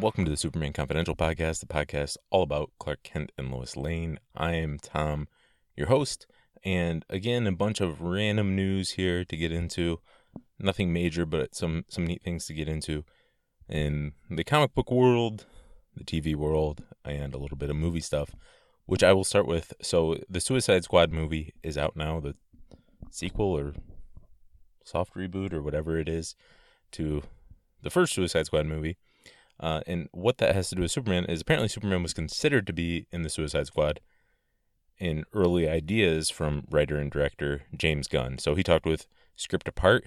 Welcome to the Superman Confidential podcast, the podcast all about Clark Kent and Lois Lane. I am Tom, your host, and again, a bunch of random news here to get into. Nothing major, but some some neat things to get into in the comic book world, the TV world, and a little bit of movie stuff, which I will start with. So, the Suicide Squad movie is out now, the sequel or soft reboot or whatever it is to the first Suicide Squad movie. Uh, and what that has to do with Superman is apparently Superman was considered to be in the Suicide Squad in early ideas from writer and director James Gunn. So he talked with Script Apart,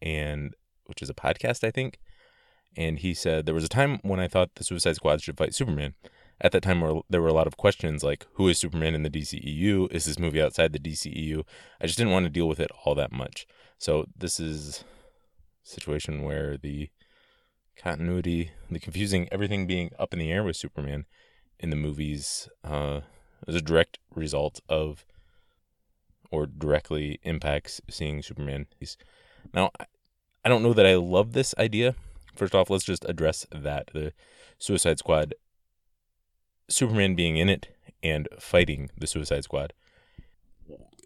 and which is a podcast, I think. And he said there was a time when I thought the Suicide Squad should fight Superman. At that time, there were a lot of questions like, who is Superman in the DCEU? Is this movie outside the DCEU? I just didn't want to deal with it all that much. So this is situation where the continuity, the confusing, everything being up in the air with Superman in the movies uh, is a direct result of or directly impacts seeing Superman. Now, I don't know that I love this idea. First off, let's just address that the Suicide Squad, Superman being in it and fighting the Suicide Squad.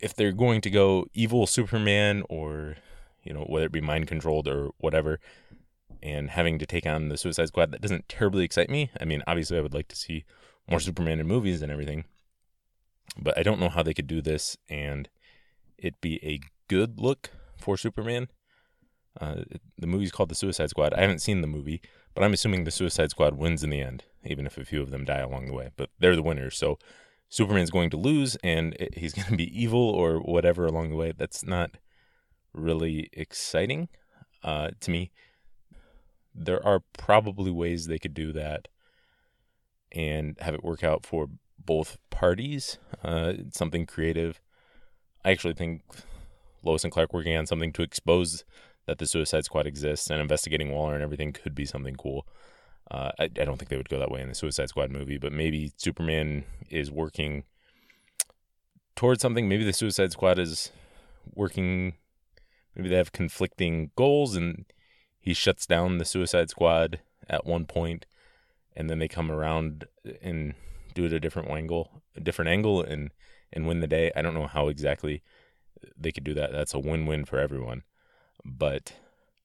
If they're going to go evil Superman or, you know, whether it be mind controlled or whatever, and having to take on the Suicide Squad, that doesn't terribly excite me. I mean, obviously, I would like to see more Superman in movies and everything, but I don't know how they could do this and it be a good look for Superman. Uh, the movie's called The Suicide Squad. I haven't seen the movie, but I'm assuming the Suicide Squad wins in the end, even if a few of them die along the way. But they're the winners, so Superman's going to lose, and he's going to be evil or whatever along the way. That's not really exciting uh, to me there are probably ways they could do that and have it work out for both parties. Uh, something creative. I actually think Lois and Clark working on something to expose that the Suicide Squad exists and investigating Waller and everything could be something cool. Uh, I, I don't think they would go that way in the Suicide Squad movie, but maybe Superman is working towards something. Maybe the Suicide Squad is working. Maybe they have conflicting goals and he shuts down the Suicide Squad at one point, and then they come around and do it a different angle, a different angle, and and win the day. I don't know how exactly they could do that. That's a win-win for everyone. But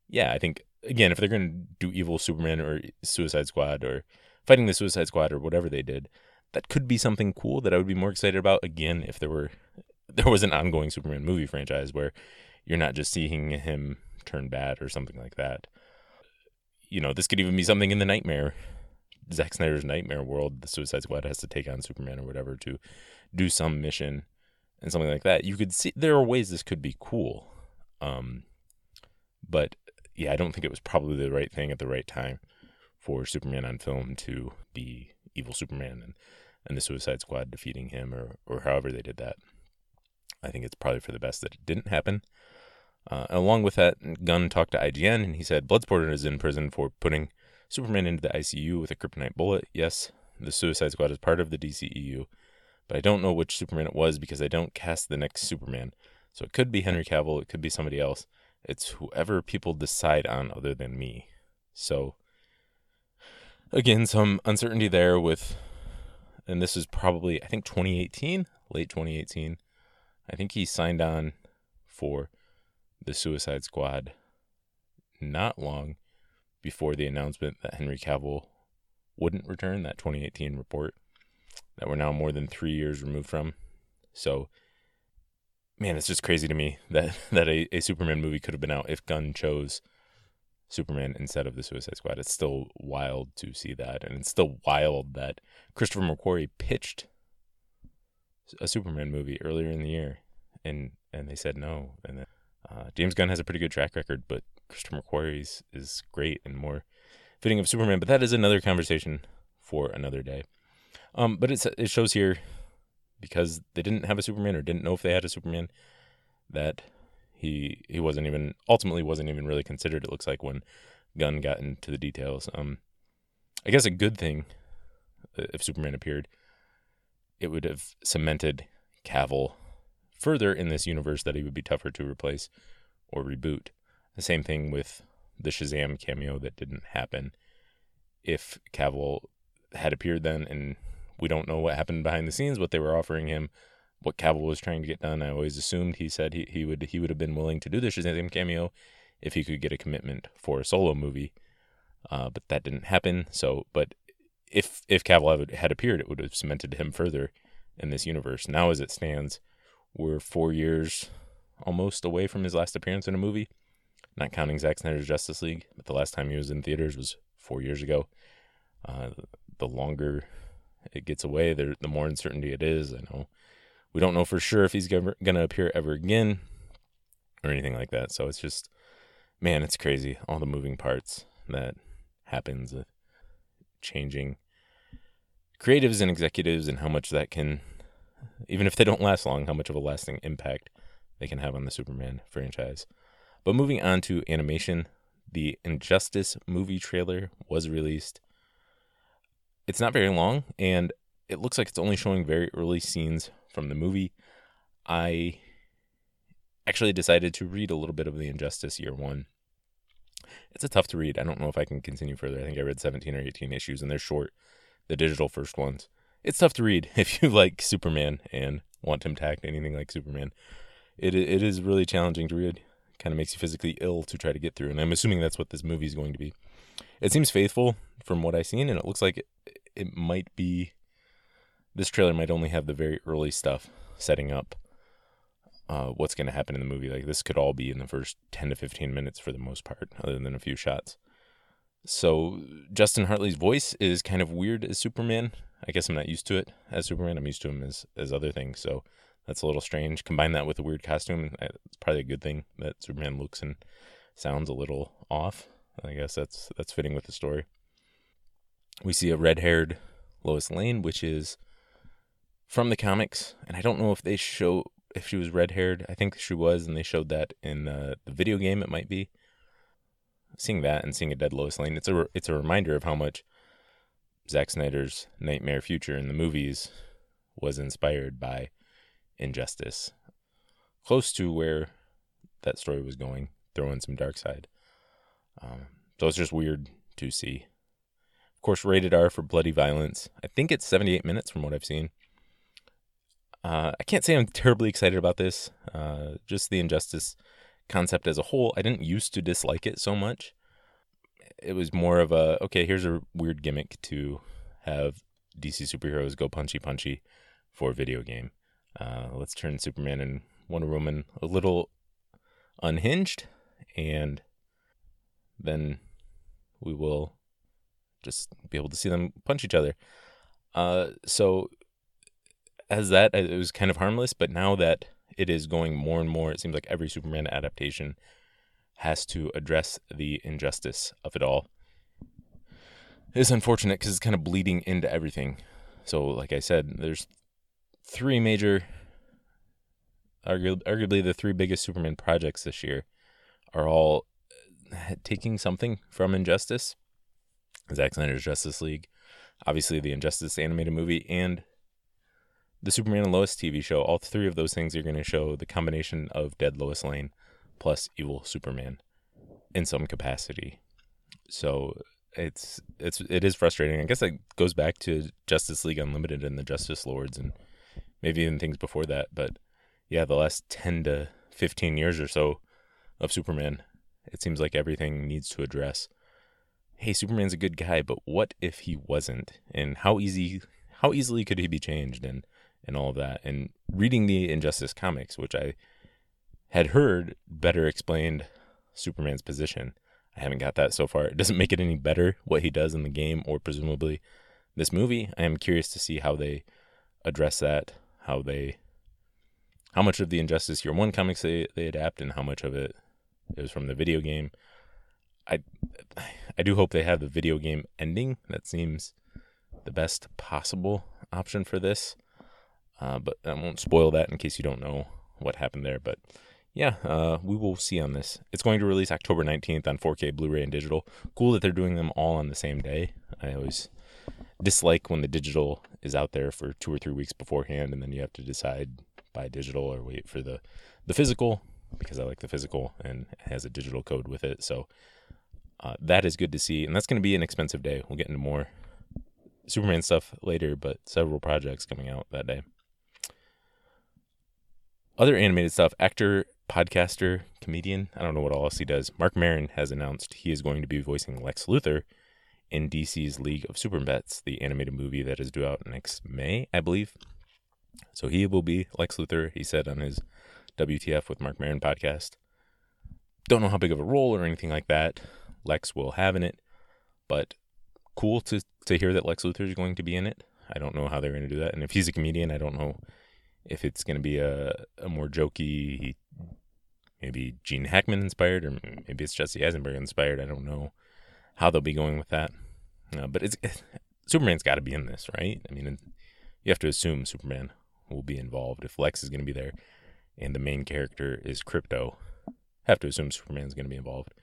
yeah, I think again, if they're going to do evil Superman or Suicide Squad or fighting the Suicide Squad or whatever they did, that could be something cool that I would be more excited about. Again, if there were there was an ongoing Superman movie franchise where you're not just seeing him turn bad or something like that you know, this could even be something in the nightmare, Zack Snyder's nightmare world. The Suicide Squad has to take on Superman or whatever to do some mission and something like that. You could see there are ways this could be cool. Um, but yeah, I don't think it was probably the right thing at the right time for Superman on film to be evil Superman and, and the Suicide Squad defeating him or, or however they did that. I think it's probably for the best that it didn't happen. Uh, along with that, Gunn talked to IGN and he said Bloodsport is in prison for putting Superman into the ICU with a kryptonite bullet. Yes, the Suicide Squad is part of the DCEU, but I don't know which Superman it was because I don't cast the next Superman. So it could be Henry Cavill, it could be somebody else. It's whoever people decide on other than me. So again, some uncertainty there with, and this is probably I think 2018, late 2018. I think he signed on for the Suicide Squad not long before the announcement that Henry Cavill wouldn't return, that 2018 report that we're now more than three years removed from. So, man, it's just crazy to me that, that a, a Superman movie could have been out if Gunn chose Superman instead of the Suicide Squad. It's still wild to see that. And it's still wild that Christopher McQuarrie pitched a Superman movie earlier in the year and and they said no. And then uh, James Gunn has a pretty good track record, but Christopher McQuarrie is, great and more fitting of Superman. But that is another conversation for another day. Um, but it's, it shows here because they didn't have a Superman or didn't know if they had a Superman that he he wasn't even ultimately wasn't even really considered. It looks like when Gunn got into the details. Um, I guess a good thing uh, if Superman appeared, it would have cemented Cavill further in this universe that he would be tougher to replace or reboot. The same thing with the Shazam cameo that didn't happen if Cavill had appeared then and we don't know what happened behind the scenes, what they were offering him, what Cavill was trying to get done. I always assumed he said he, he would he would have been willing to do the Shazam cameo if he could get a commitment for a solo movie. Uh, but that didn't happen. So, but if if Cavill had appeared, it would have cemented him further in this universe. Now, as it stands, we're four years almost away from his last appearance in a movie, not counting Zack Snyder's Justice League. But the last time he was in theaters was four years ago. Uh, the longer it gets away, the, the more uncertainty it is. I know we don't know for sure if he's going to appear ever again or anything like that. So it's just, man, it's crazy. All the moving parts that happens, uh, changing creatives and executives, and how much that can, even if they don't last long, how much of a lasting impact they can have on the Superman franchise. But moving on to animation, the Injustice movie trailer was released. It's not very long, and it looks like it's only showing very early scenes from the movie. I actually decided to read a little bit of the Injustice Year One. It's a tough to read. I don't know if I can continue further. I think I read 17 or 18 issues, and they're short, the digital first ones. It's tough to read if you like Superman and want him to act anything like Superman. It it is really challenging to read. Kind of makes you physically ill to try to get through, and I'm assuming that's what this movie is going to be. It seems faithful from what I've seen, and it looks like it, it might be. This trailer might only have the very early stuff setting up uh, what's going to happen in the movie. Like this could all be in the first 10 to 15 minutes for the most part, other than a few shots. So Justin Hartley's voice is kind of weird as Superman. I guess I'm not used to it as Superman. I'm used to him as as other things. So that's a little strange. Combine that with a weird costume, uh, it's probably a good thing that Superman looks and sounds a little off. I guess that's that's fitting with the story. We see a red-haired Lois Lane, which is from the comics, and I don't know if they show if she was red haired. I think she was, and they showed that in the, the video game. It might be seeing that and seeing a dead Lois Lane. It's a it's a reminder of how much Zack Snyder's Nightmare Future in the movies was inspired by Injustice, close to where that story was going. Throw in some Darkseid. Um, so it's just weird to see. Of course, rated R for bloody violence. I think it's 78 minutes from what I've seen. Uh, I can't say I'm terribly excited about this. Uh, just the injustice concept as a whole, I didn't used to dislike it so much. It was more of a okay, here's a weird gimmick to have DC superheroes go punchy punchy for a video game. Uh, let's turn Superman and Wonder Woman a little unhinged, and then we will just be able to see them punch each other. Uh, so as that, it was kind of harmless, but now that it is going more and more, it seems like every Superman adaptation has to address the injustice of it all. It is unfortunate because it's kind of bleeding into everything. So, like I said, there's three major, arguably, the three biggest Superman projects this year are all uh, taking something from Injustice. Zack Snyder's Justice League, obviously the Injustice animated movie, and the Superman and Lois TV show, all three of those things are going to show the combination of dead Lois Lane plus evil Superman in some capacity. So it's it's it is frustrating. I guess it goes back to Justice League Unlimited and the Justice Lords and maybe even things before that. But yeah, the last ten to fifteen years or so of Superman, it seems like everything needs to address. Hey, Superman's a good guy, but what if he wasn't? And how easy how easily could he be changed? And and all of that. And reading the Injustice comics, which I had heard better explained Superman's position. I haven't got that so far. It doesn't make it any better what he does in the game or presumably this movie. I am curious to see how they address that, how they how much of the Injustice Year One comics they, they adapt and how much of it is from the video game. I I do hope they have the video game ending. That seems the best possible option for this. Uh, but I won't spoil that in case you don't know what happened there. But yeah, uh, we will see on this. It's going to release October 19th on 4K Blu ray and digital. Cool that they're doing them all on the same day. I always dislike when the digital is out there for two or three weeks beforehand and then you have to decide buy digital or wait for the, the physical because I like the physical and it has a digital code with it. So Uh, that is good to see, and that's going to be an expensive day. We'll get into more Superman stuff later, but several projects coming out that day. Other animated stuff, actor, podcaster, comedian, I don't know what all else he does. Marc Maron has announced he is going to be voicing Lex Luthor in DC's League of Super Pets, the animated movie that is due out next May, I believe. So he will be Lex Luthor, he said on his WTF with Marc Maron podcast. Don't know how big of a role or anything like that Lex will have in it, but cool to, to hear that Lex Luthor is going to be in it. I don't know how they're going to do that. And if he's a comedian, I don't know if it's going to be a, a more jokey, maybe Gene Hackman inspired, or maybe it's Jesse Eisenberg inspired. I don't know how they'll be going with that. Uh, but it's Superman's got to be in this, right? I mean, you have to assume Superman will be involved if Lex is going to be there, and the main character is Krypto. Have to assume Superman's going to be involved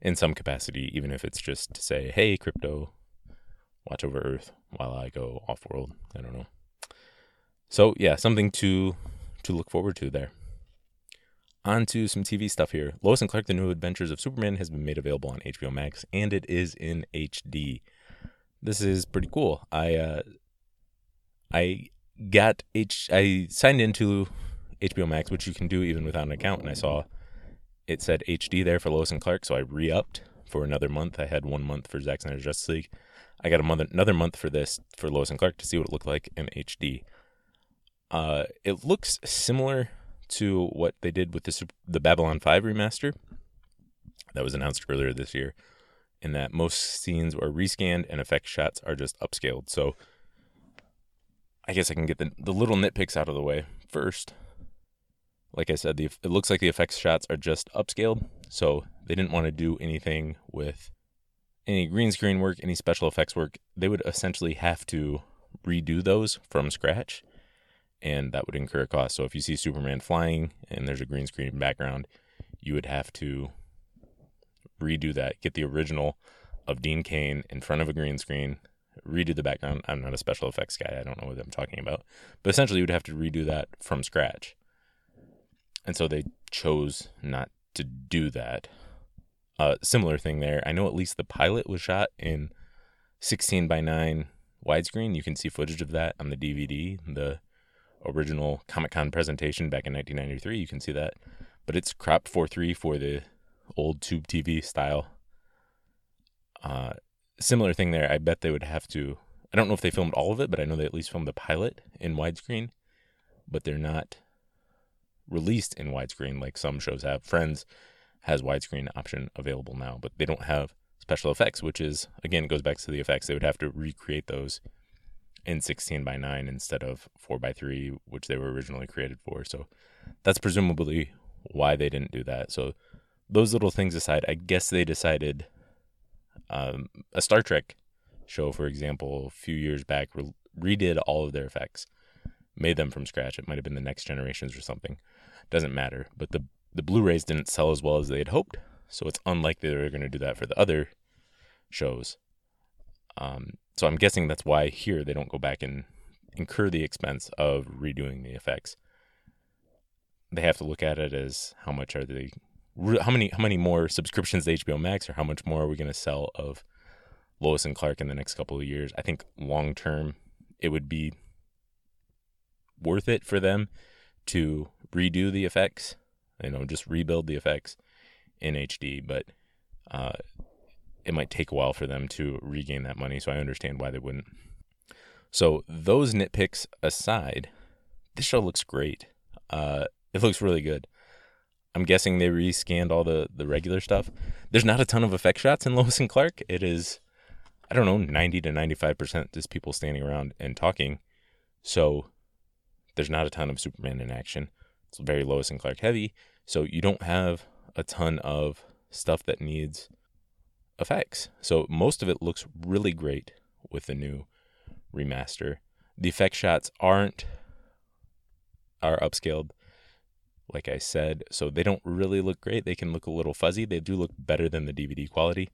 in some capacity, even if it's just to say, "Hey, Krypto, watch over Earth while I go off world." I don't know. So yeah, something to to look forward to there. On to some TV stuff here. Lois and Clark: The New Adventures of Superman has been made available on HBO Max, and it is in HD. This is pretty cool. I uh, I got H. I signed into HBO Max, which you can do even without an account, and I saw it said HD there for Lois and Clark, so I re-upped for another month. I had one month for Zack Snyder's Justice League. I got month, another month for this for Lois and Clark to see what it looked like in HD. Uh, it looks similar to what they did with the the Babylon 5 remaster that was announced earlier this year in that most scenes are rescanned and effect shots are just upscaled. So I guess I can get the, the little nitpicks out of the way first. Like I said, the, it looks like the effects shots are just upscaled. So they didn't want to do anything with any green screen work, any special effects work. They would essentially have to redo those from scratch and that would incur a cost. So if you see Superman flying and there's a green screen background, you would have to redo that, get the original of Dean Cain in front of a green screen, redo the background. I'm not a special effects guy. I don't know what I'm talking about. But essentially, you would have to redo that from scratch. And so they chose not to do that. Uh, similar thing there. I know at least the pilot was shot in 16 by 9 widescreen. You can see footage of that on the DVD. The original Comic Con presentation back in 1993. You can see that, but it's crop 4.3 for the old tube TV style. Uh, similar thing there. I bet they would have to. I don't know if they filmed all of it, but I know they at least filmed the pilot in widescreen. But they're not released in widescreen like some shows have. Friends has widescreen option available now, but they don't have special effects, which is again goes back to the effects. They would have to recreate those in 16 by 9 instead of 4 by 3 which they were originally created for. So that's presumably why they didn't do that. So those little things aside i guess they decided um, a star trek show for example a few years back re- redid all of their effects made them from scratch. It might have been the next generations or something. Doesn't matter. But the the blu-rays didn't sell as well as they had hoped. So it's unlikely they were going to do that for the other shows um, so I'm guessing that's why here they don't go back and incur the expense of redoing the effects. They have to look at it as how much are they, how many how many more subscriptions to HBO Max, or how much more are we going to sell of Lois and Clark in the next couple of years? I think long term, it would be worth it for them to redo the effects, you know, just rebuild the effects in HD. But uh, it might take a while for them to regain that money. So I understand why they wouldn't. So those nitpicks aside, this show looks great. Uh, it looks really good. I'm guessing they rescanned all the the regular stuff. There's not a ton of effect shots in Lois and Clark. It is, I don't know, 90 to 95 percent just people standing around and talking. So there's not a ton of Superman in action. It's very Lois and Clark heavy. So you don't have a ton of stuff that needs effects. So most of it looks really great with the new remaster. The effect shots aren't are upscaled like I said, so they don't really look great. They can look a little fuzzy. They do look better than the DVD quality,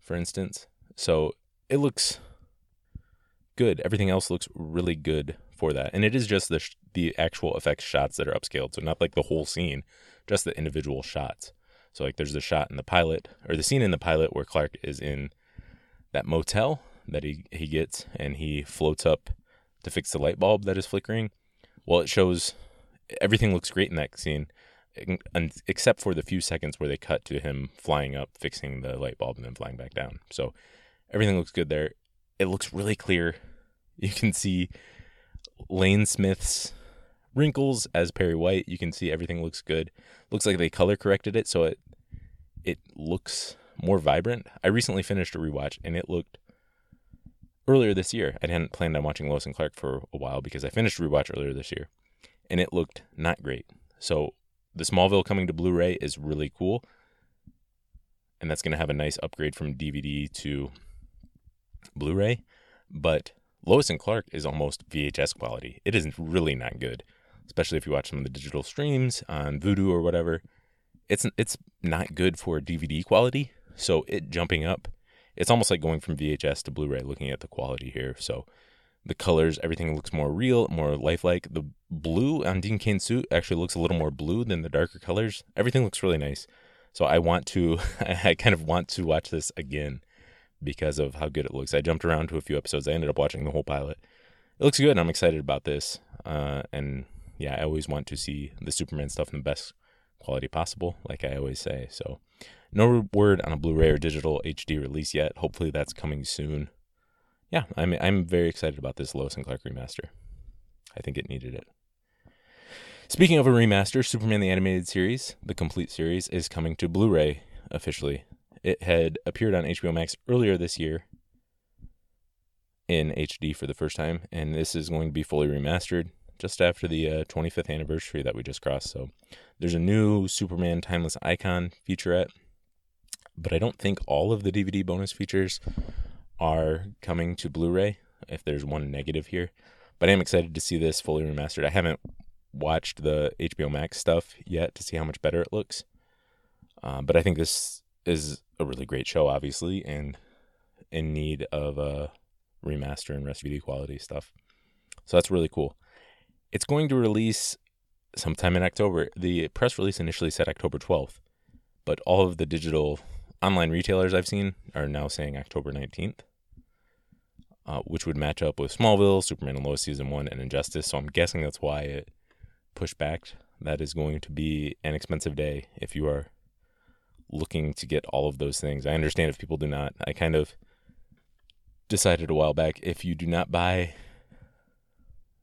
for instance. So it looks good. Everything else looks really good for that. And it is just the sh- the actual effects shots that are upscaled, so not like the whole scene, just the individual shots. So like there's the shot in the pilot or the scene in the pilot where Clark is in that motel that he he gets and he floats up to fix the light bulb that is flickering. Well, it shows everything looks great in that scene except for the few seconds where they cut to him flying up, fixing the light bulb and then flying back down. So everything looks good there. It looks really clear. You can see Lane Smith's wrinkles as Perry White. You can see everything looks good. Looks like they color corrected it so it it looks more vibrant. I recently finished a rewatch and it looked earlier this year. I hadn't planned on watching Lois and Clark for a while because I finished a rewatch earlier this year and it looked not great. So the Smallville coming to Blu-ray is really cool. And that's going to have a nice upgrade from DVD to Blu-ray, but Lois and Clark is almost VHS quality. It is really not good, especially if you watch some of the digital streams on Vudu or whatever. It's it's not good for DVD quality. So it jumping up, it's almost like going from VHS to Blu-ray. Looking at the quality here, so the colors, everything looks more real, more lifelike. The blue on Dean Cain's suit actually looks a little more blue than the darker colors. Everything looks really nice. So I want to, I kind of want to watch this again because of how good it looks. I jumped around to a few episodes. I ended up watching the whole pilot. It looks good. And I'm excited about this. Uh, and yeah, I always want to see the Superman stuff in the best quality possible, like I always say. So no word on a Blu-ray or digital HD release yet. Hopefully that's coming soon yeah, I'm I'm very excited about this Lois and Clark remaster. I think it needed it. Speaking of a remaster, Superman the Animated Series, the complete series, is coming to Blu-ray officially. It had appeared on HBO Max earlier this year in HD for the first time, and this is going to be fully remastered just after the uh, 25th anniversary that we just crossed. So there's a new Superman Timeless Icon featurette, but I don't think all of the DVD bonus features are coming to Blu-ray. If there's one negative here, but I am excited to see this fully remastered. I haven't watched the HBO Max stuff yet to see how much better it looks, uh, but I think this is a really great show, obviously, and in need of a remaster and rest quality stuff. So that's really cool. It's going to release sometime in October. The press release initially said October 12th, but all of the digital online retailers I've seen are now saying October 19th uh, which would match up with Smallville, Superman and Lois season one, and Injustice. So I'm guessing that's why it pushed back. That is going to be an expensive day if you are looking to get all of those things. I understand if people do not. I kind of decided a while back if you do not buy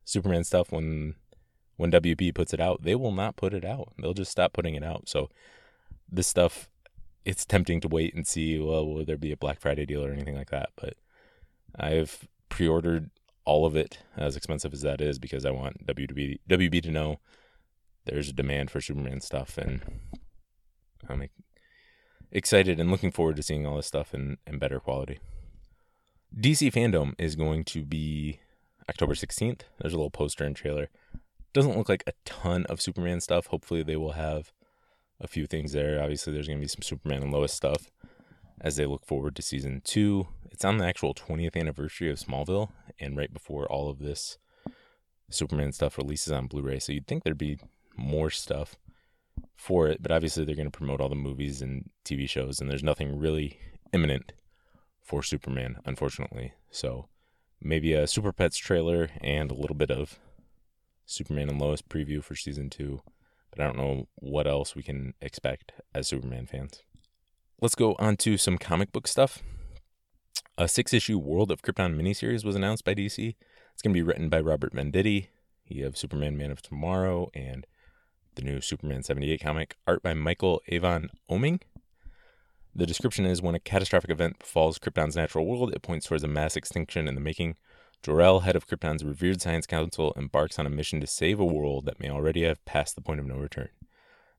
Superman stuff when when WB puts it out, they will not put it out. They'll just stop putting it out. So this stuff it's tempting to wait and see well will there be a Black Friday deal or anything like that, but I've pre-ordered all of it, as expensive as that is, because I want WB WB to know there's a demand for Superman stuff, and I'm excited and looking forward to seeing all this stuff in, in better quality. DC Fandom is going to be October 16th. There's a little poster and trailer. Doesn't look like a ton of Superman stuff. Hopefully, they will have a few things there. Obviously, there's going to be some Superman and Lois stuff as they look forward to season two. It's on the actual 20th anniversary of Smallville, and right before all of this Superman stuff releases on Blu ray. So you'd think there'd be more stuff for it, but obviously they're going to promote all the movies and TV shows, and there's nothing really imminent for Superman, unfortunately. So maybe a Super Pets trailer and a little bit of Superman and Lois preview for season two, but I don't know what else we can expect as Superman fans let's go on to some comic book stuff. A six issue World of Krypton miniseries was announced by DC. It's going to be written by Robert Venditti. He of Superman Man of Tomorrow and the new Superman 78 comic, art by Michael Avon Oeming. The description is when a catastrophic event befalls Krypton's natural world, it points towards a mass extinction in the making. Jor-El, head of Krypton's revered science council, embarks on a mission to save a world that may already have passed the point of no return.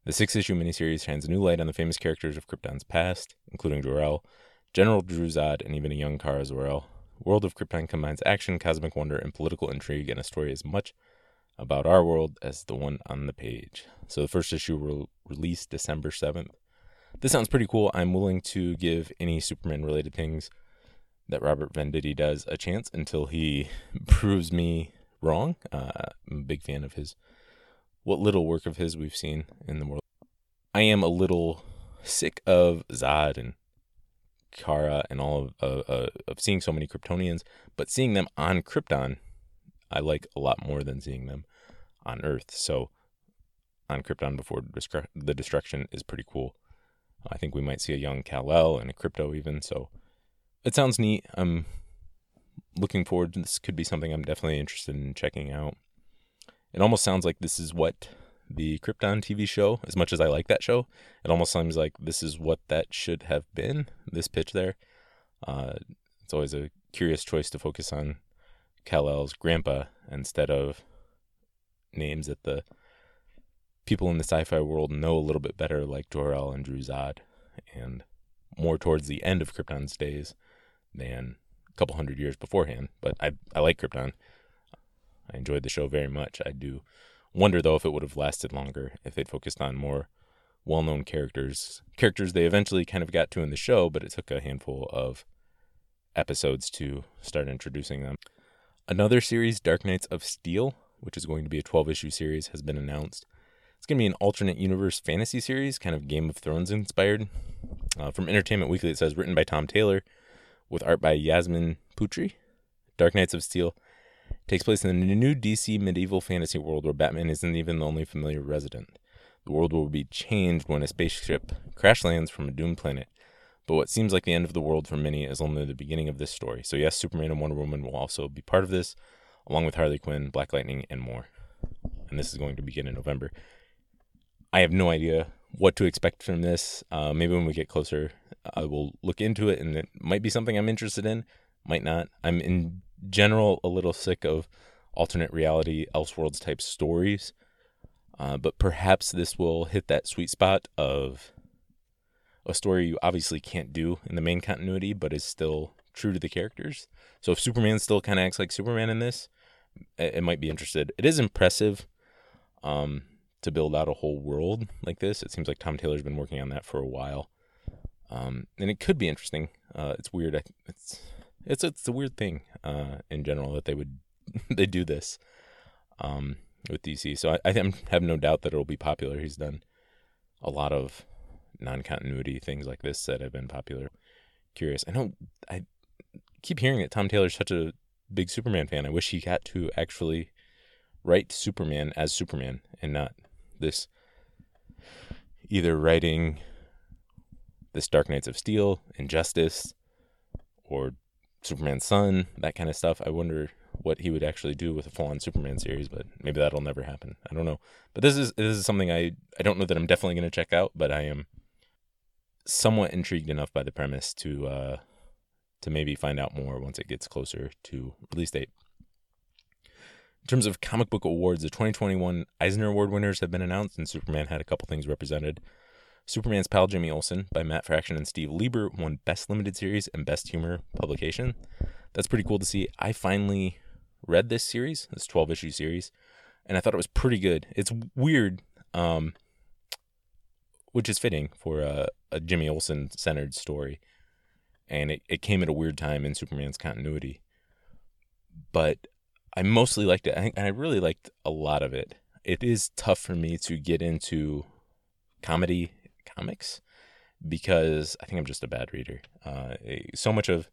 The six issue miniseries shines new light on the famous characters of Krypton's past, including Jor-El, General Dru-Zod, and even a young Kara Zor-El. World of Krypton combines action, cosmic wonder, and political intrigue, and a story as much about our world as the one on the page. So the first issue will release December 7th. This sounds pretty cool. I'm willing to give any Superman related things that Robert Venditti does a chance until he proves me wrong. Uh, I'm a big fan of his what little work of his we've seen in the world. I am a little sick of Zod and Kara and all of, uh, uh, of seeing so many Kryptonians, but seeing them on Krypton, I like a lot more than seeing them on Earth. So on Krypton before the destruction is pretty cool. I think we might see a young Kal-El and a Krypto even. So it sounds neat. I'm looking forward. This could be something I'm definitely interested in checking out. It almost sounds like this is what the Krypton TV show, as much as I like that show, it almost seems like this is what that should have been. This pitch there. Uh, it's always a curious choice to focus on Kal-El's grandpa instead of names that the people in the sci-fi world know a little bit better, like Jor-El and Dru-Zod, and more towards the end of Krypton's days than a couple hundred years beforehand. But I I like Krypton. I enjoyed the show very much. I do wonder though if it would have lasted longer if they'd focused on more well-known characters, characters they eventually kind of got to in the show, but it took a handful of episodes to start introducing them. Another series, Dark Knights of Steel, which is going to be a 12-issue series, has been announced. It's going to be an alternate universe fantasy series, kind of Game of Thrones inspired. Uh, from Entertainment Weekly, it says written by Tom Taylor, with art by Yasmine Putri. Dark Knights of Steel takes place in the new DC medieval fantasy world where Batman isn't even the only familiar resident. The world will be changed when a spaceship crash lands from a doomed planet. But what seems like the end of the world for many is only the beginning of this story. So, yes, Superman and Wonder Woman will also be part of this, along with Harley Quinn, Black Lightning, and more. And this is going to begin in November. I have no idea what to expect from this. Uh, maybe when we get closer, I will look into it, and it might be something I'm interested in, might not. I'm in general a little sick of alternate reality, Elseworlds type stories. Uh, but perhaps this will hit that sweet spot of a story you obviously can't do in the main continuity, but is still true to the characters. So if Superman still kind of acts like Superman in this, it, it, might be interested. It is impressive um, to build out a whole world like this. It seems like Tom Taylor's been working on that for a while, um, and it could be interesting. Uh, it's weird. It's it's it's a weird thing uh, in general that they would they do this um, with DC. So I, I have no doubt that it'll be popular. He's done a lot of non-continuity things like this that have been popular. Curious. I know I keep hearing that Tom Taylor's such a big Superman fan. I wish he got to actually write Superman as Superman and not this either writing this Dark Knights of Steel, Injustice, or Superman's son, that kind of stuff. I wonder what he would actually do with a full-on Superman series, but maybe that'll never happen. I don't know. But this is this is something I I don't know that I'm definitely going to check out, but I am somewhat intrigued enough by the premise to uh to maybe find out more once it gets closer to release date. In terms of comic book awards, the 2021 Eisner Award winners have been announced, and Superman had a couple things represented. Superman's Pal Jimmy Olsen by Matt Fraction and Steve Lieber won Best Limited Series and Best Humor Publication. That's pretty cool to see. I finally read this series, this 12 issue series, and I thought it was pretty good. It's weird, um, which is fitting for a, a Jimmy Olsen centered story. And it, it came at a weird time in Superman's continuity. But I mostly liked it. I think I really liked a lot of it. It is tough for me to get into comedy comics because I think I'm just a bad reader. Uh, so much of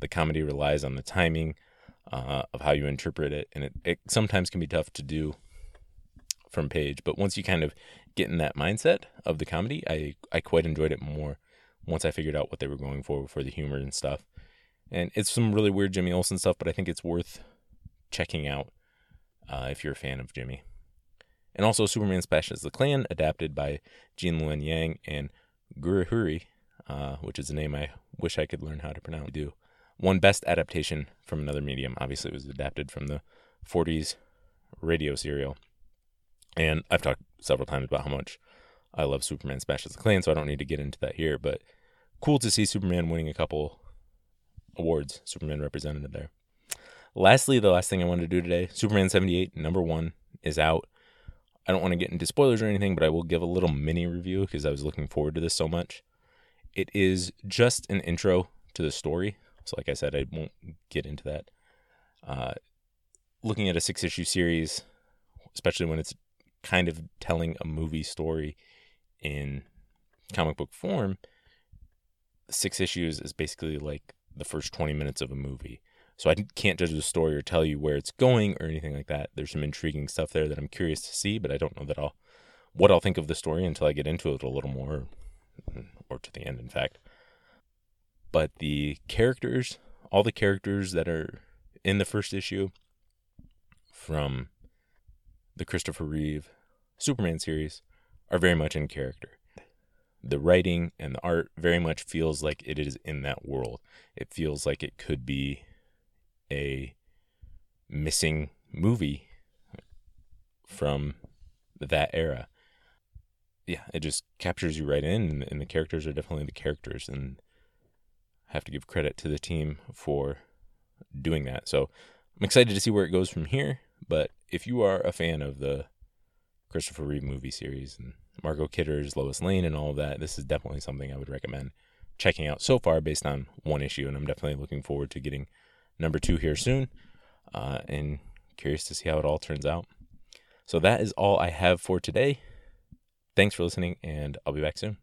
the comedy relies on the timing uh, of how you interpret it, and it, it sometimes can be tough to do from page. But once you kind of get in that mindset of the comedy, I I quite enjoyed it more once I figured out what they were going for for the humor and stuff. And it's some really weird Jimmy Olsen stuff, but I think it's worth checking out uh, if you're a fan of Jimmy and also Superman Smashes the Klan, adapted by Gene Luen Yang and Gurihiru, uh, which is a name I wish I could learn how to pronounce. Do one best adaptation from another medium. Obviously, it was adapted from the 40s radio serial, and I've talked several times about how much I love Superman Smashes the Klan, so I don't need to get into that here. But cool to see Superman winning a couple awards. Superman represented there. Lastly, the last thing I wanted to do today, Superman 78, number one, is out. I don't want to get into spoilers or anything, but I will give a little mini review because I was looking forward to this so much. It is just an intro to the story. So, like I said, I won't get into that. Uh, looking at a six issue series, especially when it's kind of telling a movie story in comic book form, six issues is basically like the first 20 minutes of a movie. So I can't judge the story or tell you where it's going or anything like that. There's some intriguing stuff there that I'm curious to see, but I don't know that I'll what I'll think of the story until I get into it a little more mm, or to the end in fact. But the characters, all the characters that are in the first issue from the Christopher Reeve Superman series are very much in character. The writing and the art very much feels like it is in that world. It feels like it could be a missing movie from that era. Yeah, it just captures you right in, and, the characters are definitely the characters, and I have to give credit to the team for doing that. So I'm excited to see where it goes from here. But if you are a fan of the Christopher Reeve movie series and Margot Kidder's Lois Lane and all of that, this is definitely something I would recommend checking out so far based on one issue. And I'm definitely looking forward to getting number two here soon uh, and curious to see how it all turns out. So that is all I have for today. Thanks for listening, and I'll be back soon.